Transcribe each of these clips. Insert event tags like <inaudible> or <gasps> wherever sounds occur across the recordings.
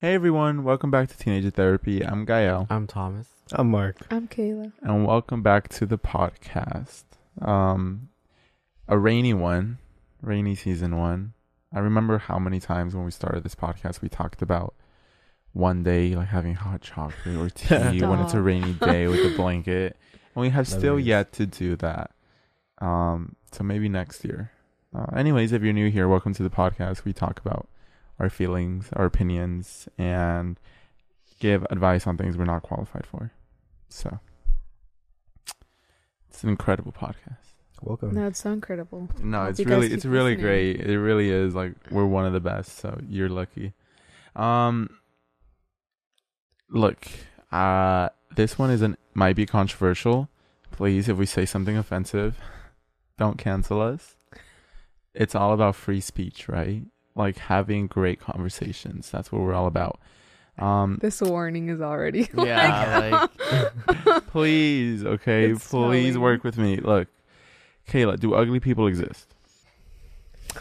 Hey everyone, welcome back to Teenager Therapy. I'm Gael, I'm Thomas. I'm Mark. I'm Kayla. and welcome back to the podcast. Um, a rainy one, rainy season one. I remember how many times when we started this podcast we talked about one day like having hot chocolate or <laughs> tea when it's a rainy day with a blanket, <laughs> and we have still Memories. yet to do that. Um, so maybe next year. Uh, anyways, if you're new here, welcome to the podcast. We talk about our feelings, our opinions, and give advice on things we're not qualified for. So it's an incredible podcast. Welcome. No, it's so incredible. No, it's you really it's really listening. great. It really is like we're one of the best, so you're lucky. Um look, uh this one isn't might be controversial. Please, if we say something offensive, <laughs> don't cancel us. It's all about free speech, right? Like having great conversations. That's what we're all about. Um This warning is already. <laughs> Yeah, like, <laughs> please, okay, It's please work with me. Look, Kayla, do ugly people exist?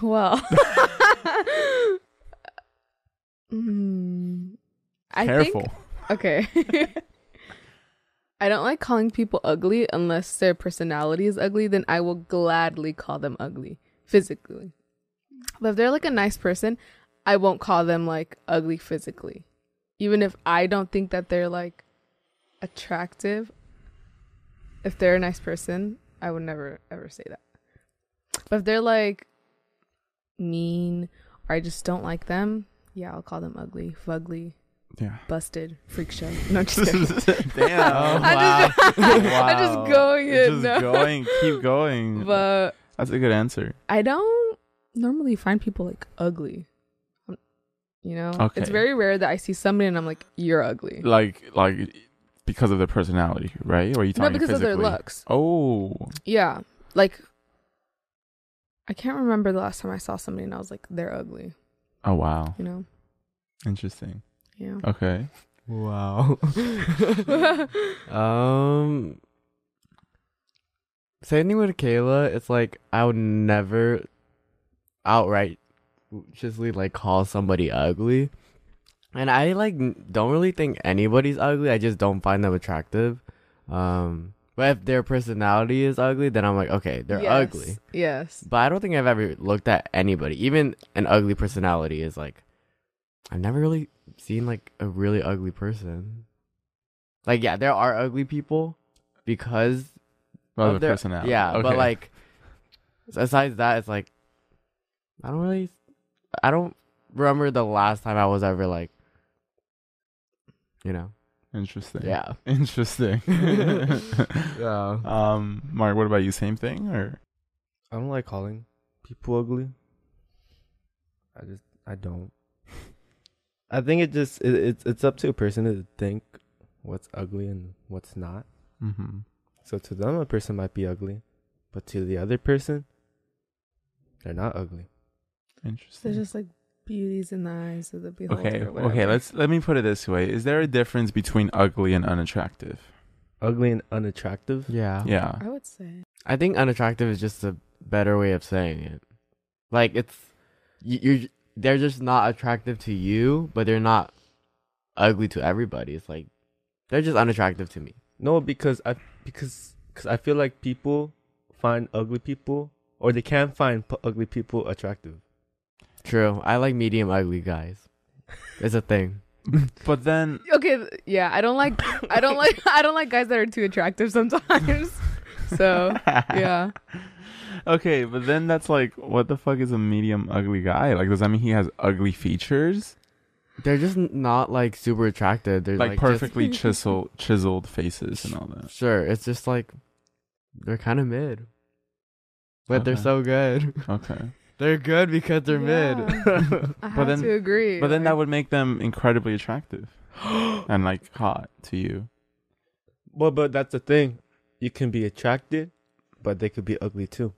well. <laughs> mm, I Careful. think okay. I don't like calling people ugly unless their personality is ugly. Then I will gladly call them ugly physically. But if they're like a nice person, I won't call them like ugly physically, even if I don't think that they're like attractive. If they're a nice person, I would never ever say that. But if they're like mean or I just don't like them, yeah, I'll call them ugly, fugly, yeah. busted, freak show. <laughs> No, just kidding. <laughs> Damn. <laughs> I'm just, I'm just going it. Just no. going. Keep going. But That's a good answer. I don't normally find people like ugly. Um, You know, Okay. it's very rare that I see somebody and I'm like, "You're ugly." Like, like because of their personality, right? Or are you No, talking because of their looks. Oh, Yeah, like I can't remember the last time I saw somebody and I was like, "They're ugly." oh wow, You know? interesting. Yeah. Okay, Wow. <laughs> um, same with Kayla. It's like I would never outright just like call somebody ugly, and I like don't really think anybody's ugly. I just don't find them attractive. Um, but if their personality is ugly, then I'm like, okay, they're Yes, ugly. Yes. But I don't think I've ever looked at anybody, even an ugly personality is like I've never really seen like a really ugly person. Like yeah, there are ugly people because well, of their personality. Yeah, okay. but like besides that it's like I don't really I don't remember the last time I was ever like you know. interesting. Yeah. <laughs> interesting. <laughs> Yeah. um, Mark, what about you? Same thing or? I don't like calling people ugly. I just I don't. <laughs> I think it just it, it's it's up to a person to think what's ugly and what's not. Mm-hmm. So to them, a person might be ugly, but to the other person, they're not ugly. Interesting. They're just like beauties in the eyes of the beholder. Okay, okay. Let's let me put it this way: Is there a difference between ugly and unattractive? Ugly and unattractive. Yeah. Yeah. I would say. I think unattractive is just a better way of saying it. Like it's you, you're they're just not attractive to you, but they're not ugly to everybody. It's like they're just unattractive to me. No, because I because cause I feel like people find ugly people or they can find p- ugly people attractive. True. I like medium ugly guys. It's a thing. <laughs> But then, Okay, th- yeah, I don't like I don't like I don't like guys that are too attractive sometimes. So, yeah. <laughs> okay, but then that's like, what the fuck is a medium ugly guy? Like, does that mean he has ugly features? They're just not like super attractive. They're Like, like, just- perfectly <laughs> chiseled, chiseled faces and all that. sure. It's just like they're kind of mid, but they're Okay. so good. Okay, they're good because they're mid. Yeah. I <laughs> have then- to agree. but then that would make them incredibly attractive <gasps> and like hot to you. Well, but that's the thing. You can be attracted, but they could be ugly too.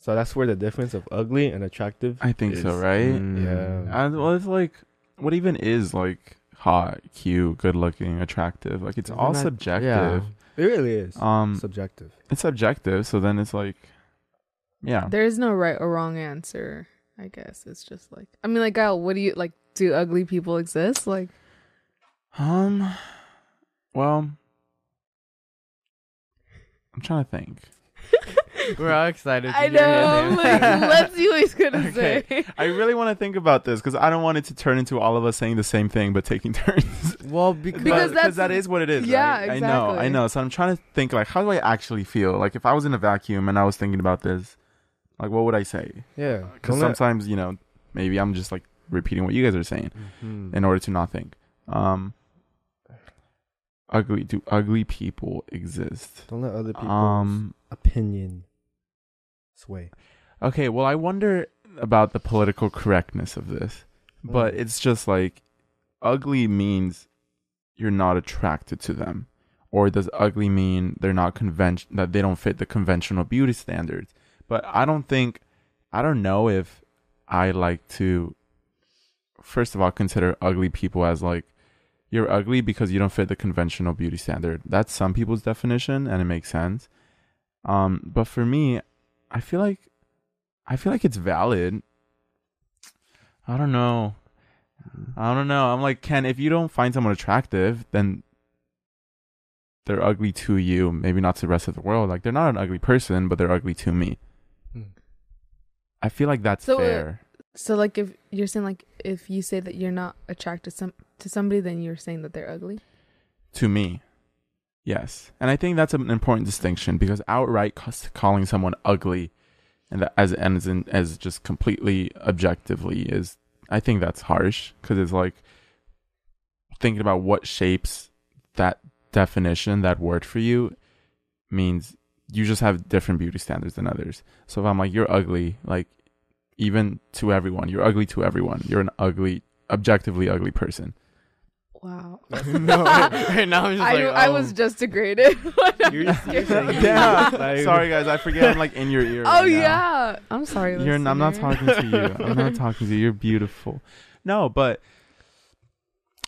So that's where the difference of ugly and attractive. I think so, is. right? Mm. Yeah. And well, it's like, what even is like hot, cute, good looking, attractive? Like, it's Isn't all that- subjective. yeah. It really is Um, subjective. it's subjective. So then it's like, yeah. There is no right or wrong answer. I guess it's just like I mean, like Gael, what do you like do ugly people exist? Like, Um, well, I'm trying to think. <laughs> We're all excited. To I know. Like, answer. let's see what he's gonna <laughs> Okay. say. I really want to think about this because I don't want it to turn into all of us saying the same thing but taking <laughs> turns. well, because, Because that's- that is what it is. Yeah, right? I know. I know. So I'm trying to think like, how do I actually feel? Like if I was in a vacuum and I was thinking about this, like what would I say? Yeah. Because let- sometimes you know maybe I'm just like repeating what you guys are saying Mhm. in order to not think. Um, ugly. Do ugly people exist? Don't let other people's Um. opinion sway. Okay. Well, I wonder about the political correctness of this, but Mm. it's just like ugly means you're not attracted to them, or does ugly mean they're not convention that they don't fit the conventional beauty standards? But I don't think, I don't know if I like to. First of all, consider ugly people as like you're ugly because you don't fit the conventional beauty standard. That's some people's definition, and it makes sense. Um, but for me, I feel like I feel like it's valid. I don't know. I don't know. I'm like Ken. If you don't find someone attractive, then they're ugly to you. Maybe not to the rest of the world. Like they're not an ugly person, but they're ugly to me. Hmm. I feel like that's So, uh, fair. So, like, if you're saying like if you say that you're not attracted some to somebody, then you're saying that they're ugly. to me. Yes, and I think that's an important distinction because outright cus- calling someone ugly, and that as and as, in, as just completely objectively is, I think that's harsh because it's like thinking about what shapes that definition, that word for you, means you just have different beauty standards than others. So if I'm like you're ugly, like even to everyone, you're ugly to everyone. You're an ugly, objectively ugly person. Wow. <laughs> no, <laughs> right, right now I'm just I, <laughs> like, I oh. was just degraded. You're, you're saying Yeah. like- Sorry guys, I forget I'm like in your ear. oh right now. yeah. I'm sorry. You're. I'm not talking to you. I'm not talking to you. You're beautiful. No, but.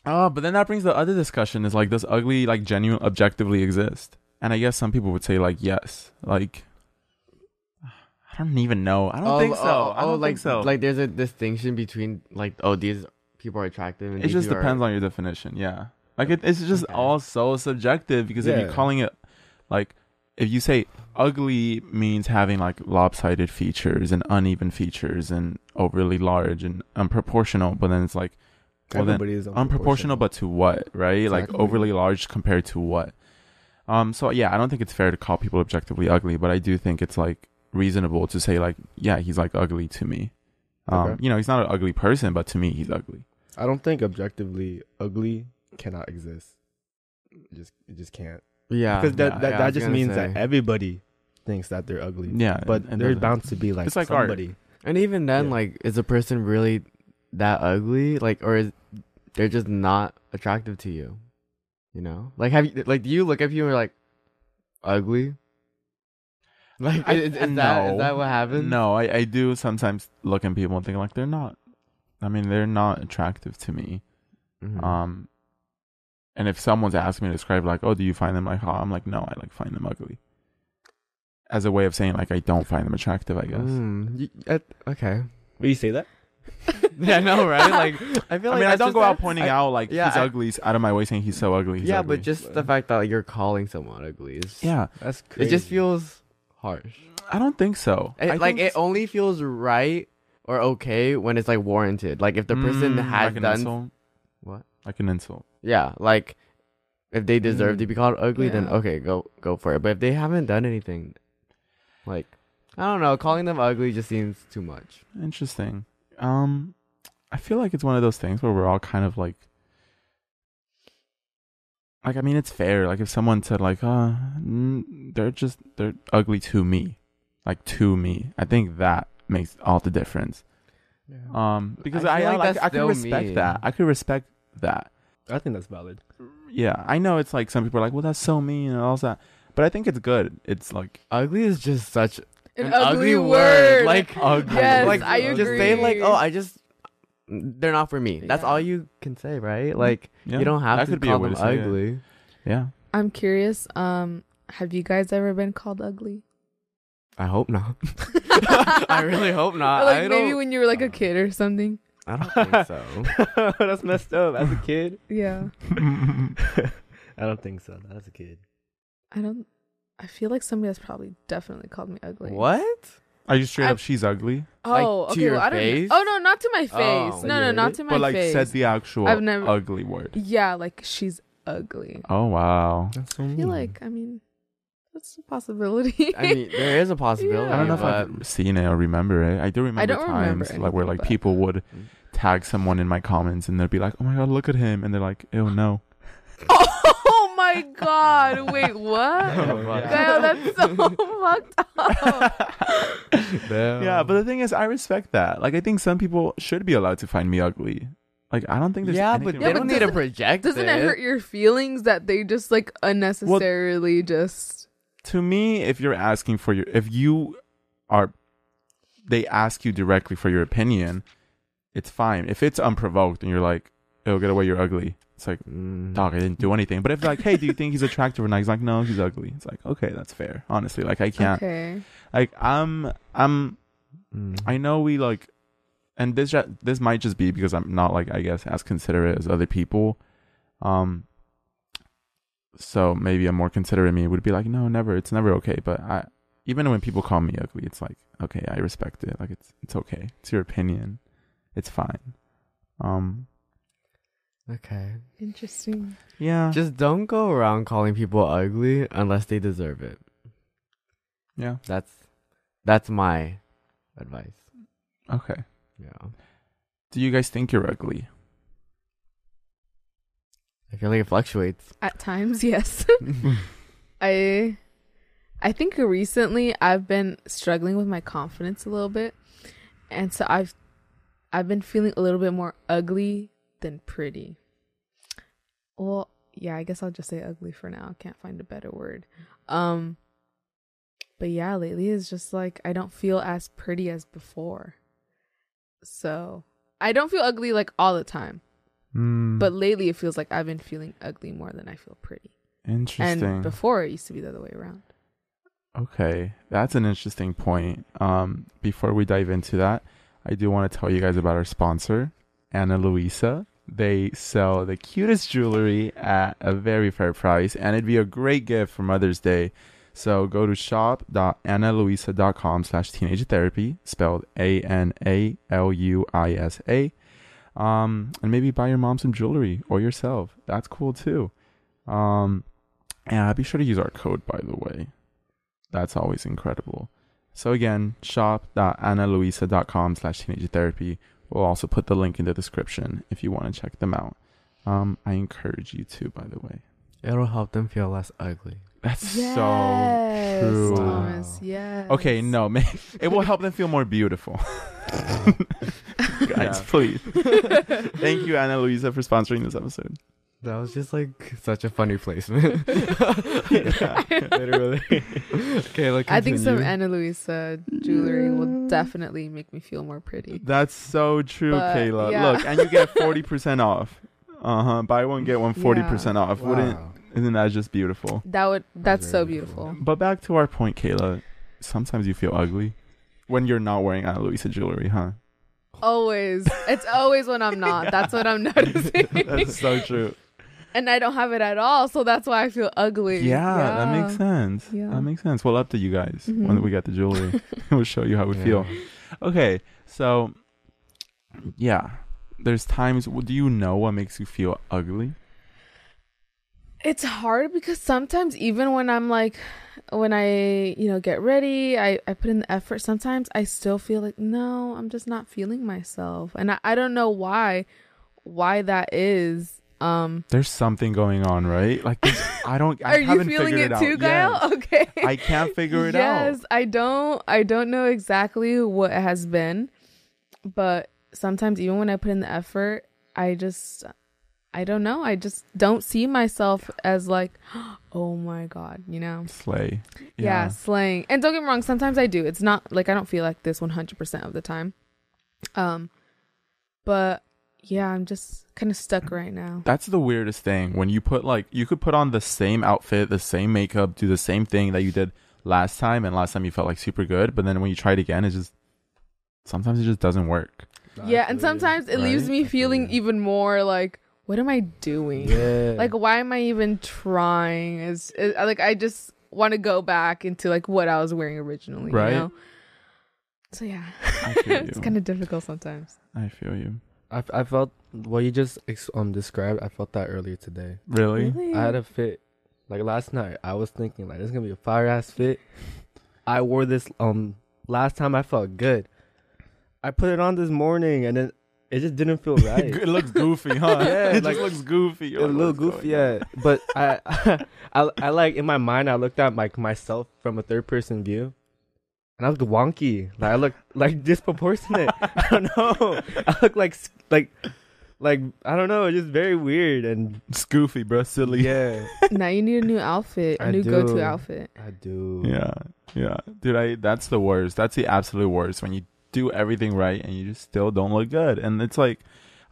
Oh, but then that brings the other discussion: is like does ugly like genuine objectively exist? And I guess some people would say like yes, like. I don't even know. I don't oh, think so. Oh, I oh, don't like think so. like there's a distinction between like oh these people are attractive. And it just depends on your definition. Yeah, like it, it's just Okay. all so subjective because if you're calling it like if you say ugly means having like lopsided features and uneven features and overly large and unproportional, but then it's like well then Everybody is unproportional, but to what, right? Like overly large compared to what? Um. So yeah, I don't think it's fair to call people objectively ugly, but I do think it's like reasonable to say like, yeah, he's like ugly to me. Um. Okay. You know, he's not an ugly person, but to me, he's ugly. I don't think objectively ugly cannot exist. It just it just can't. yeah because that yeah, that, yeah, that just means say. that everybody thinks that they're ugly. Yeah, But and there's doesn't- bound to be like, It's like art. somebody. And even then, Yeah. like, is a person really that ugly? Like, or is they're just not attractive to you? You know, like, have you like, do you look at people and you're like ugly? Like, I- is, is no. that is that what happens? No, I, I do sometimes look at people and think like they're not. I mean, they're not attractive to me. Mhm. Um, and if someone's asking me to describe like, oh, do you find them like hot? I'm like, no, I like find them ugly. As a way of saying like I don't find them attractive, I guess. Mm, y- uh, okay. Will you say that? <laughs> <laughs> yeah, I know, right? Like, <laughs> I feel like I like mean, I don't go out pointing I- out like yeah, he's I- ugly out of my way saying he's so ugly. He's yeah, ugly. but just the fact that you're calling someone ugly is yeah, That's It just feels harsh. I don't think so. It- like it only feels right or okay when it's like warranted. Like if the person Mm, has like an done insult, what? like an insult. Yeah, like if they deserve to Mm. be called ugly, then okay, go go for it. But if they haven't done anything, like I don't know, calling them ugly just seems too much. Interesting. Um, I feel like it's one of those things where we're all kind of like, like I mean, it's fair. Like if someone said like, uh, they're just they're ugly to me, like to me. I think that makes all the difference. Um, because I I feel I, like like, I could respect me. that. I could respect that. I think that's valid. Yeah, I know it's like some people are like, well, that's so mean and all that, but I think it's good. It's like Ugly is just such An, an, ugly, word. Like ugly. Yes, like I just say like, oh, I just they're not for me. That's Yeah. all you can say, right? Like yeah, you don't have that to could be a call way them to say it. ugly. Yeah. I'm curious. Um, have you guys ever been called ugly? I hope not. <laughs> I really hope not. Or, like I maybe don't- when you were like a kid or something. I don't think so. <laughs> That's messed up. As a kid, <laughs> Yeah. I don't think so. Not as a kid. I don't. I feel like somebody has probably definitely called me ugly. what? Are you straight I- up? She's ugly, Oh, Like, to okay. your well, I don't. face? Oh no, not to my oh. face. Oh. no, no, not to my face. but like face. said the actual I've never- ugly word. yeah, like she's ugly. Oh wow. That's so I mean. feel like. I mean, that's a possibility. I mean, there is a <laughs> possibility. I don't know if I've seen it or remember it. I do remember don't remember times like where like but- people would mm. tag someone in my comments and they'd be like, "Oh my god, look at him," and they're like, "Oh no." oh <laughs> <laughs> my god! Wait, what? <laughs> Oh, Gael, that's so <laughs> fucked up. <laughs> Yeah, but the thing is, I respect that. Like, I think some people should be allowed to find me ugly. Like, I don't think there's yeah, but wrong they Yeah, don't but need to doesn't- project Doesn't it. it hurt your feelings that they just like unnecessarily just? to me, if you're asking for your, if you are, they ask you directly for your opinion, it's fine. If it's unprovoked and you're like, "Oh, get away, you're ugly," it's like, Mm. dog, I didn't do anything. But if like, hey, do you think he's attractive or not? He's like, no, he's ugly. It's like, okay, that's fair. Honestly, like, I can't. Okay. Like, I'm, I'm, Mm. I know we like, and this this might just be because I'm not like I guess as considerate as other people. Um. So maybe a more considerate me would be like, no, never. It's never okay. But I, even when people call me ugly, it's like, okay, I respect it. Like it's it's okay. It's your opinion. It's fine. Um. Okay. Interesting. Yeah. Just don't go around calling people ugly unless they deserve it. yeah. That's that's my advice. Okay. Yeah. Do you guys think you're ugly? I feel like it fluctuates. At times, <laughs> yes. <laughs> I I think recently I've been struggling with my confidence a little bit. And so I've I've been feeling a little bit more ugly than pretty. Well, yeah, I guess I'll just say ugly for now. Can't find a better word. Um but yeah, lately it's just like I don't feel as pretty as before. So, I don't feel ugly like all the time. Mm, But lately it feels like I've been feeling ugly more than I feel pretty. interesting. And before it used to be the other way around. Okay, that's an interesting point. Um, before we dive into that, I do want to tell you guys about our sponsor, Ana Luisa. They sell the cutest jewelry at a very fair price, and it'd be a great gift for Mother's Day. So go to shop.analuisa.com slash teenage therapy, spelled A N A L U I S A. Um, and maybe buy your mom some jewelry or yourself. That's cool too. Um, and be sure to use our code, by the way. That's always incredible. So again, shop.analuisa.com slash teenage therapy. We'll also put the link in the description if you want to check them out. Um, I encourage you to, by the way. It'll help them feel less ugly. That's yes, so true. Thomas. Yes. Okay, no, man. <laughs> It will help them feel more beautiful. <laughs> <laughs> Guys, please. Thank you, Ana Luisa, for sponsoring this episode. That was just like such a funny placement. <laughs> Yeah. Literally. okay, like I think some continue. Ana Luisa jewelry will definitely make me feel more pretty. That's so true, But, Kayla. yeah. Look, and you get <laughs> 40% off. Uh huh. Buy one, get one 40% off. Wouldn't, Wow. isn't that just beautiful? That would that's Very so beautiful. beautiful. But back to our point, Kayla. Sometimes you feel ugly when you're not wearing Ana Luisa jewelry, huh? Always. It's always when I'm not. That's what I'm <laughs> noticing. That's so true. And I don't have it at all, so that's why I feel ugly. Yeah, that makes sense. Yeah. That makes sense. Well, up to you guys when Mhm. we get the jewelry. <laughs> <laughs> we'll show you how we Yeah. feel. Okay, so yeah, there's times. Do you know what makes you feel ugly? It's hard because sometimes even when I'm like when I, you know, get ready, I, I put in the effort, sometimes I still feel like, no, I'm just not feeling myself. And I, I don't know why why that is. Um There's something going on, right? Like this, I don't. I <laughs> Are you feeling figured it out. too, Gael? Yes. <laughs> Okay. I can't figure it yes, out. I don't I don't know exactly what it has been, but sometimes even when I put in the effort, I just I don't know. I just don't see myself as like, <gasps> oh my god, you know. Slay. Yeah, slaying. And don't get me wrong, sometimes I do. It's not like I don't feel like this 100% of the time. Um but yeah, I'm just kind of stuck right now. That's the weirdest thing when you put like you could put on the same outfit, the same makeup, do the same thing that you did last time, and last time you felt like super good, but then when you try it again, it just sometimes it just doesn't work. yeah, and sometimes it leaves Right? me I feeling you. even more like, what am I doing? Yeah. Like, why am I even trying? Is, is like I just want to go back into like what I was wearing originally, Right. You know? So yeah, I feel <laughs> it's kind of difficult sometimes. I feel you. I, I felt what you just ex- um described. I felt that earlier today. Really? I had a fit like last night. I was thinking like this is gonna be a fire ass fit. I wore this um last time. I felt good. I put it on this morning and then it just didn't feel <laughs> right. it looks goofy, huh? <laughs> Yeah, it like- just looks goofy. a little goofy, yeah. But <laughs> I, I, I like in my mind. I looked at like myself from a third person view, and I looked wonky. Like I looked like <laughs> disproportionate. <laughs> I don't know. I look like like like I don't know. It's just very weird and It's goofy, bro. Silly. yeah. <laughs> now you need a new outfit, a I new do. go-to outfit. I do. Yeah. Yeah. Dude, I that's the worst. That's the absolute worst when you do everything right and you just still don't look good. And it's like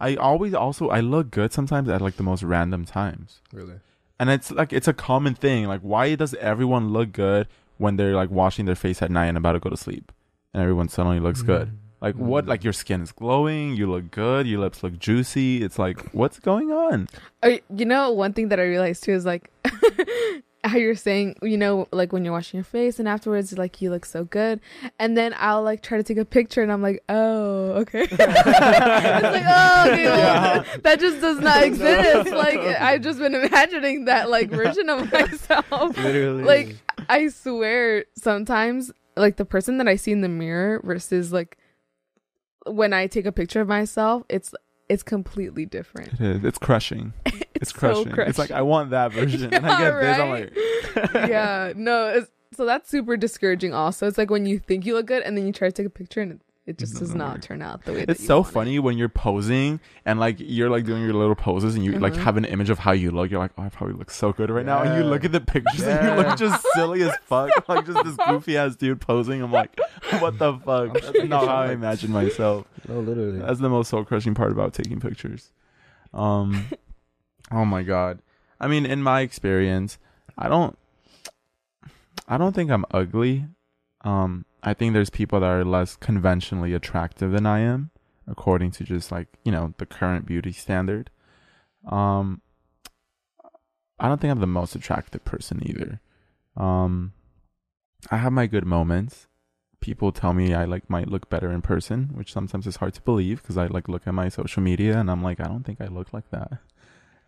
I always also I look good sometimes at like the most random times. Really. And it's like it's a common thing. Like why does everyone look good when they're like washing their face at night and about to go to sleep? And everyone suddenly looks good. Like what like your skin is glowing, you look good, your lips look juicy. It's like what's going on? Uh, you know, one thing that I realized too is like <laughs> how you're saying, you know, like when you're washing your face and afterwards, like you look so good, and then I'll like try to take a picture and I'm like, oh, okay, <laughs> it's like, oh, okay, <laughs> well, Yeah. that just does not exist. Like I've just been imagining that like version of myself. Literally. Like <laughs> I swear, sometimes like the person that I see in the mirror versus like when I take a picture of myself, it's it's completely different. It is. It's crushing. <laughs> It's, so crushing. It's like I want that version. and <laughs> I Yeah, get this, I'm like yeah, no, it's, so that's super discouraging. Also, it's like when you think you look good and then you try to take a picture and it, it just does doesn't work. turn out the way. that It's you so want it. funny when you're posing and like you're like doing your little poses and you like Uh-huh. have an image of how you look. You're like, oh, I probably look so good right now. And you look at the pictures and you look just silly as <laughs> fuck. Like just this goofy ass dude posing. I'm like, what the fuck? That's not how I imagine myself. no, literally. That's the most soul crushing part about taking pictures. Um, <laughs> oh my god. I mean, in my experience, I don't, I don't think I'm ugly. Um, I think there's people that are less conventionally attractive than I am, according to just like you know the current beauty standard. Um, I don't think I'm the most attractive person either. Um, I have my good moments people tell me I like might look better in person, which sometimes is hard to believe because I like look at my social media and I'm like, I don't think I look like that. <laughs>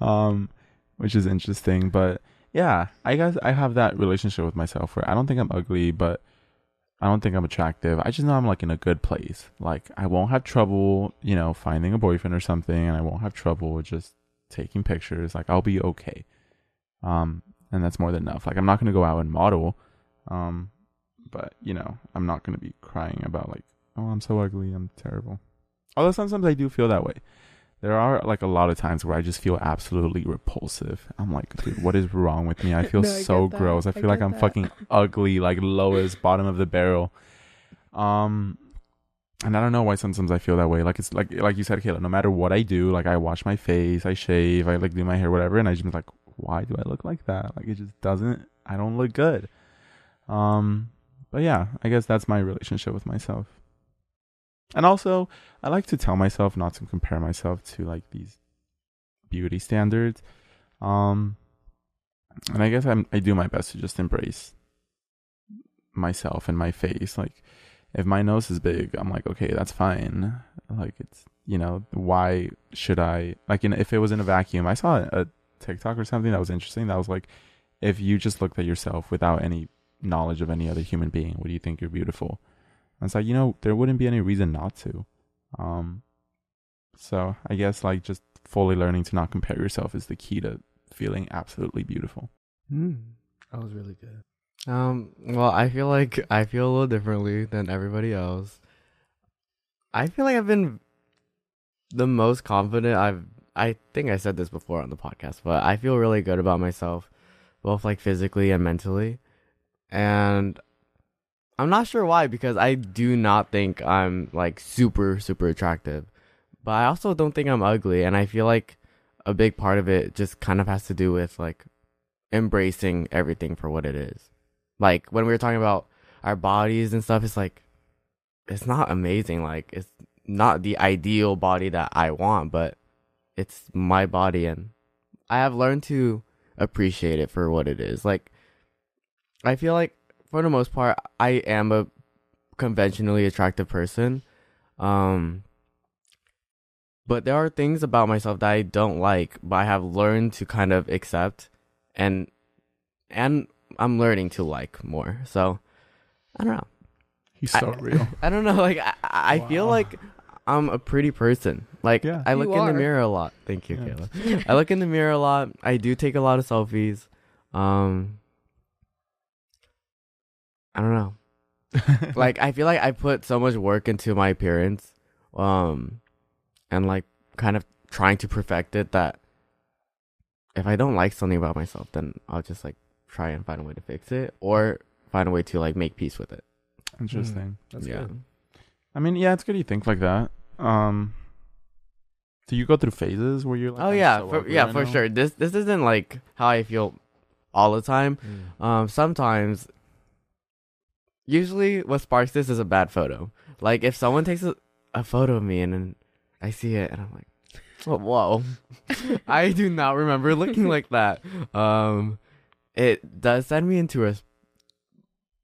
Um, which is interesting, but yeah, I guess I have that relationship with myself where I don't think I'm ugly, but I don't think I'm attractive. I just know I'm like in a good place. Like I won't have trouble, you know, finding a boyfriend or something, and I won't have trouble just taking pictures. Like I'll be okay. Um, and that's more than enough. Like I'm not gonna go out and model. Um, but you know, I'm not gonna be crying about like, oh, I'm so ugly, I'm terrible. Although sometimes I do feel that way. There are like a lot of times where I just feel absolutely repulsive. I'm like, dude, what is wrong with me? I feel <laughs> No, I so gross. I I feel like I'm that. fucking ugly, like lowest <laughs> bottom of the barrel. Um, and I don't know why sometimes I feel that way. Like it's like like you said, Kayla. No matter what I do, like I wash my face, I shave, I like do my hair, whatever, and I just like, why do I look like that? Like it just doesn't. I don't look good. Um, but yeah, I guess that's my relationship with myself. And also, I like to tell myself not to compare myself to like these beauty standards. Um, and I guess I'm I do my best to just embrace myself and my face. Like, if my nose is big, I'm like, okay, that's fine. Like, it's you know, why should I like? If it was in a vacuum, I saw a TikTok or something that was interesting. That was like, if you just looked at yourself without any knowledge of any other human being, would you think you're beautiful? It's like, you know, there wouldn't be any reason not to. Um, so I guess like just fully learning to not compare yourself is the key to feeling absolutely beautiful. Hmm. That was really good. Um, well, I feel like I feel a little differently than everybody else. I feel like I've been the most confident I've I think I said this before on the podcast, but I feel really good about myself, both like physically and mentally. And I'm not sure why because I do not think I'm like super super attractive. But I also don't think I'm ugly and I feel like a big part of it just kind of has to do with like embracing everything for what it is. Like when we were talking about our bodies and stuff, it's like it's not amazing. Like it's not the ideal body that I want, but it's my body and I have learned to appreciate it for what it is. Like I feel like for the most part I am a conventionally attractive person. Um but there are things about myself that I don't like, but I have learned to kind of accept and and I'm learning to like more. So I don't know. He's so I- <laughs> real. I don't know. Like I, I feel like I'm a pretty person. Like Yeah. I look in the mirror a lot. Thank you, Yeah. Kayla. I look in the mirror a lot. I do take a lot of selfies. Um, I don't know. <laughs> Like I feel like I put so much work into my appearance, um, and like kind of trying to perfect it that if I don't like something about myself, then I'll just like try and find a way to fix it or find a way to like make peace with it. Interesting. That's yeah. good. I mean, yeah, it's good you think like that. Um, do you go through phases where you're like, Oh yeah, so for, yeah, right for now"? sure. This this isn't like how I feel all the time. Mm. Um, sometimes, usually, what sparks this is a bad photo. Like if someone takes a, a photo of me and then I see it and I'm like, oh, whoa, <laughs> I do not remember looking like that. Um, it does send me into a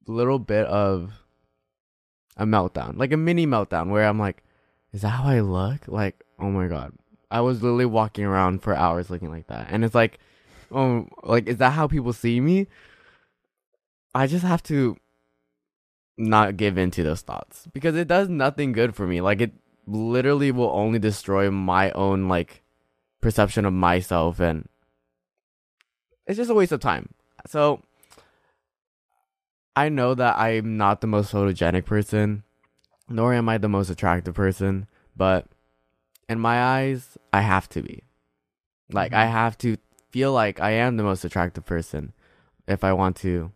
little bit of a meltdown, like a mini meltdown, where I'm like, is that how I look? Like, oh my god, I was literally walking around for hours looking like that, and it's like, oh, like is that how people see me? I just have to not give in to those thoughts because it does nothing good for me. Like it literally will only destroy my own like perception of myself and it's just a waste of time. So I know that I'm not the most photogenic person, nor am I the most attractive person, but in my eyes, I have to be. Like I Mhm. have to feel like I am the most attractive person if I want to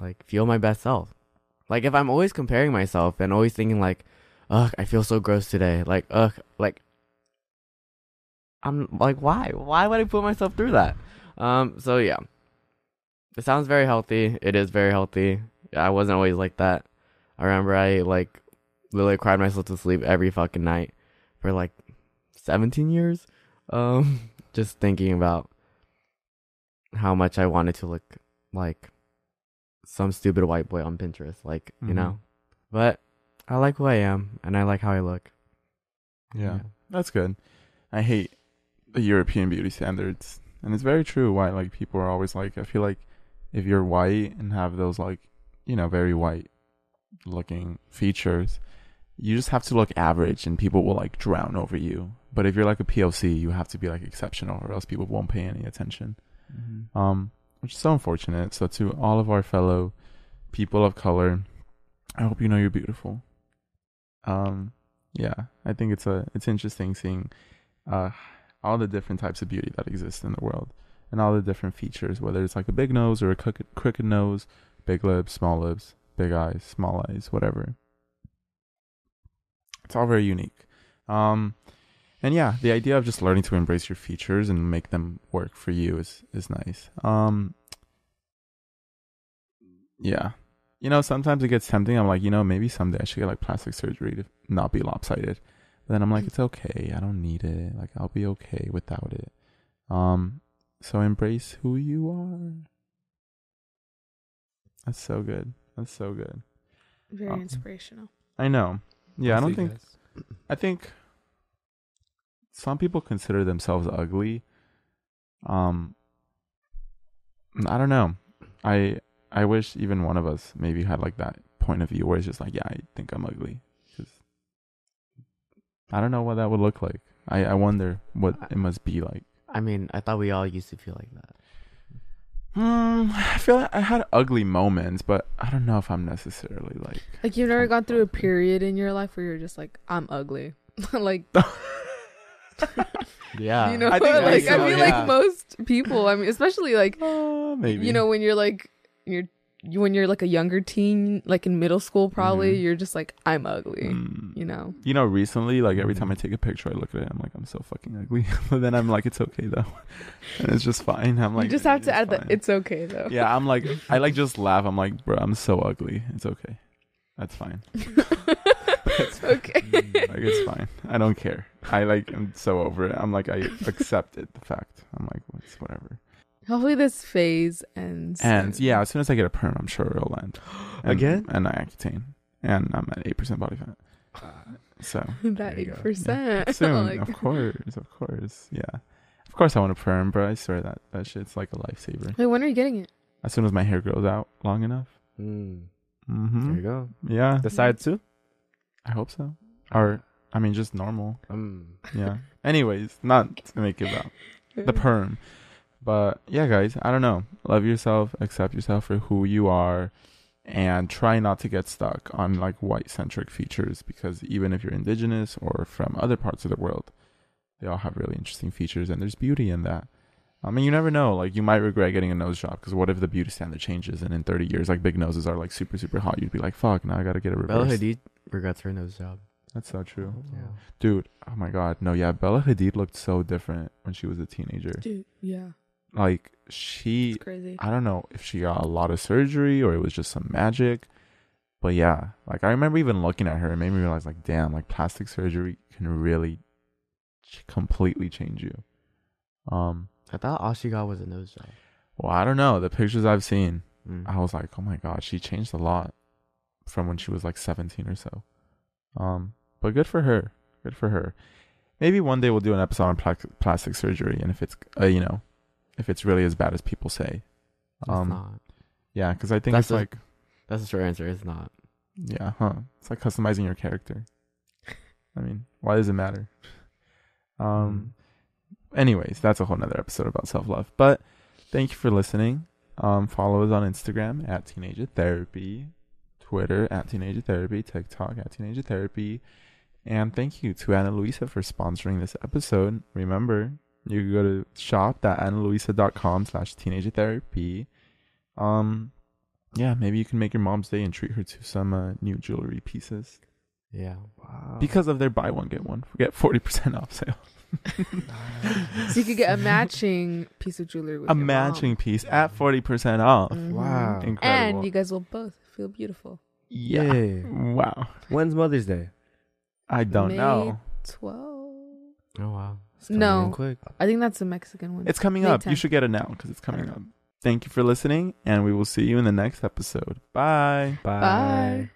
like feel my best self. Like if I'm always comparing myself and always thinking like, ugh, I feel so gross today. Like, ugh, like I'm like, why? Why would I put myself through that? Um, so yeah. It sounds very healthy. It is very healthy. I wasn't always like that. I remember I like literally cried myself to sleep every fucking night for like 17 years. Um, <laughs> just thinking about how much I wanted to look like some stupid white boy on Pinterest, like, you Mhm. know. But I like who I am and I like how I look. Yeah, that's good. I hate the European beauty standards, and it's very true. Why like people are always like, I feel like if you're white and have those like, you know, very white looking features, you just have to look average, and people will like drown over you. But if you're like a POC, you have to be like exceptional, or else people won't pay any attention. Mm-hmm. Um, which is so unfortunate. So to all of our fellow people of color, I hope you know you're beautiful. Um, yeah, I think it's a it's interesting seeing uh all the different types of beauty that exist in the world and all the different features, whether it's like a big nose or a crooked, crooked nose, big lips, small lips, big eyes, small eyes, whatever. It's all very unique. Um, and yeah, the idea of just learning to embrace your features and make them work for you is is nice. Um, yeah, you know, sometimes it gets tempting. I'm like, you know, maybe someday I should get like plastic surgery to not be lopsided. But then I'm like, it's okay. I don't need it. Like, I'll be okay without it. Um, so embrace who you are. That's so good. That's so good. Very Um, inspirational. I know. Yeah, I don't think. guys. I think some people consider themselves ugly. Um, I don't know. I I wish even one of us maybe had like that point of view where it's just like, yeah, I think I'm ugly. Just I don't know what that would look like. I I wonder what it must be like. I mean, I thought we all used to feel like that. Hmm. I feel like I had ugly moments, but I don't know if I'm necessarily like. Like you've never I'm gone through a period in your life where you're just like, I'm ugly. <laughs> like <laughs> <laughs> Yeah. you know, I think <laughs> like so, I feel yeah. like most people. I mean, especially like Uh, maybe you know when you're like you're you, when you're like a younger teen, like in middle school, probably Mhm. you're just like, I'm ugly. Mm. You know. You know, recently, like every time I take a picture, I look at it. I'm like, I'm so fucking ugly. <laughs> but then I'm like, it's okay though, and it's just fine. I'm like, you just have to "It's add that it's okay though. Yeah, I'm like, I like just laugh. I'm like, bro, I'm so ugly. It's okay. That's fine. <laughs> okay. <laughs> like it's fine. I don't care. I like I'm so over it. I'm like I <laughs> accepted the fact. I'm like it's whatever. Hopefully this phase ends. And yeah, as soon as I get a perm, I'm sure it'll end. <gasps> And, Again? And I Accutane. And I'm at eight percent body fat. <sighs> So that eight go. percent. soon, Like- of course, of course, yeah. Of course, I want a perm, but I swear that that shit's like a lifesaver. Wait, when are you getting it? As soon as my hair grows out long enough. Mm, Mm-hmm. There you go. Yeah, The side too. I hope so. Or I mean, just normal. Um, Yeah. Anyways, not to make it about the <laughs> perm, but yeah, guys, I don't know. Love yourself, accept yourself for who you are, and try not to get stuck on like white centric features because even if you're indigenous or from other parts of the world, they all have really interesting features and there's beauty in that. I mean, you never know. Like, you might regret getting a nose job because what if the beauty standard changes and in 30 years, like, big noses are like super, super hot? You'd be like, fuck, now I gotta get a Bella reverse. Hadid regrets her nose job. That's so true. Yeah. Dude, oh my god. No, yeah, Bella Hadid looked so different when she was a teenager. Dude, yeah, Like, she it's crazy. I don't know if she got a lot of surgery or it was just some magic. But yeah, like I remember even looking at her, it made me realize, like, damn, like plastic surgery can really ch- completely change you. Um, I thought all she got was a nose job. well, I don't know. The pictures I've seen, Mm. I was like, oh my god, she changed a lot from when she was like 17 or so. Um, but good for her. Good for her. Maybe one day we'll do an episode on pla- plastic surgery, and if it's, uh, you know, if it's really as bad as people say. It's Um, not. Yeah, because I think That's it's a- like. That's the short answer. It's not. Yeah, huh. It's like customizing your character. I mean, why does it matter? Um anyways, that's a whole nother episode about self love. But thank you for listening. Um follow us on Instagram at Teenager Therapy, Twitter at Teenager Therapy, TikTok at Teenager Therapy. And thank you to Ana Luisa for sponsoring this episode. Remember, you can go to shop.analuisa.com slash teenager therapy. Um yeah, maybe you can make your mom's day and treat her to some uh, new jewelry pieces Yeah. wow. because of their buy one get one. Get forty percent off sale. <laughs> So you could get a matching piece of jewelry with A your mom. matching piece at forty percent off. Mhm. Wow. Incredible. And you guys will both feel beautiful. yeah. Yay. Wow. When's Mother's Day? I don't May know. Twelve. Oh wow. No. quick. I think that's the Mexican one. It's coming May up. You should get it now because it's coming up. Thank you for listening, and we will see you in the next episode. Bye. Bye. Bye.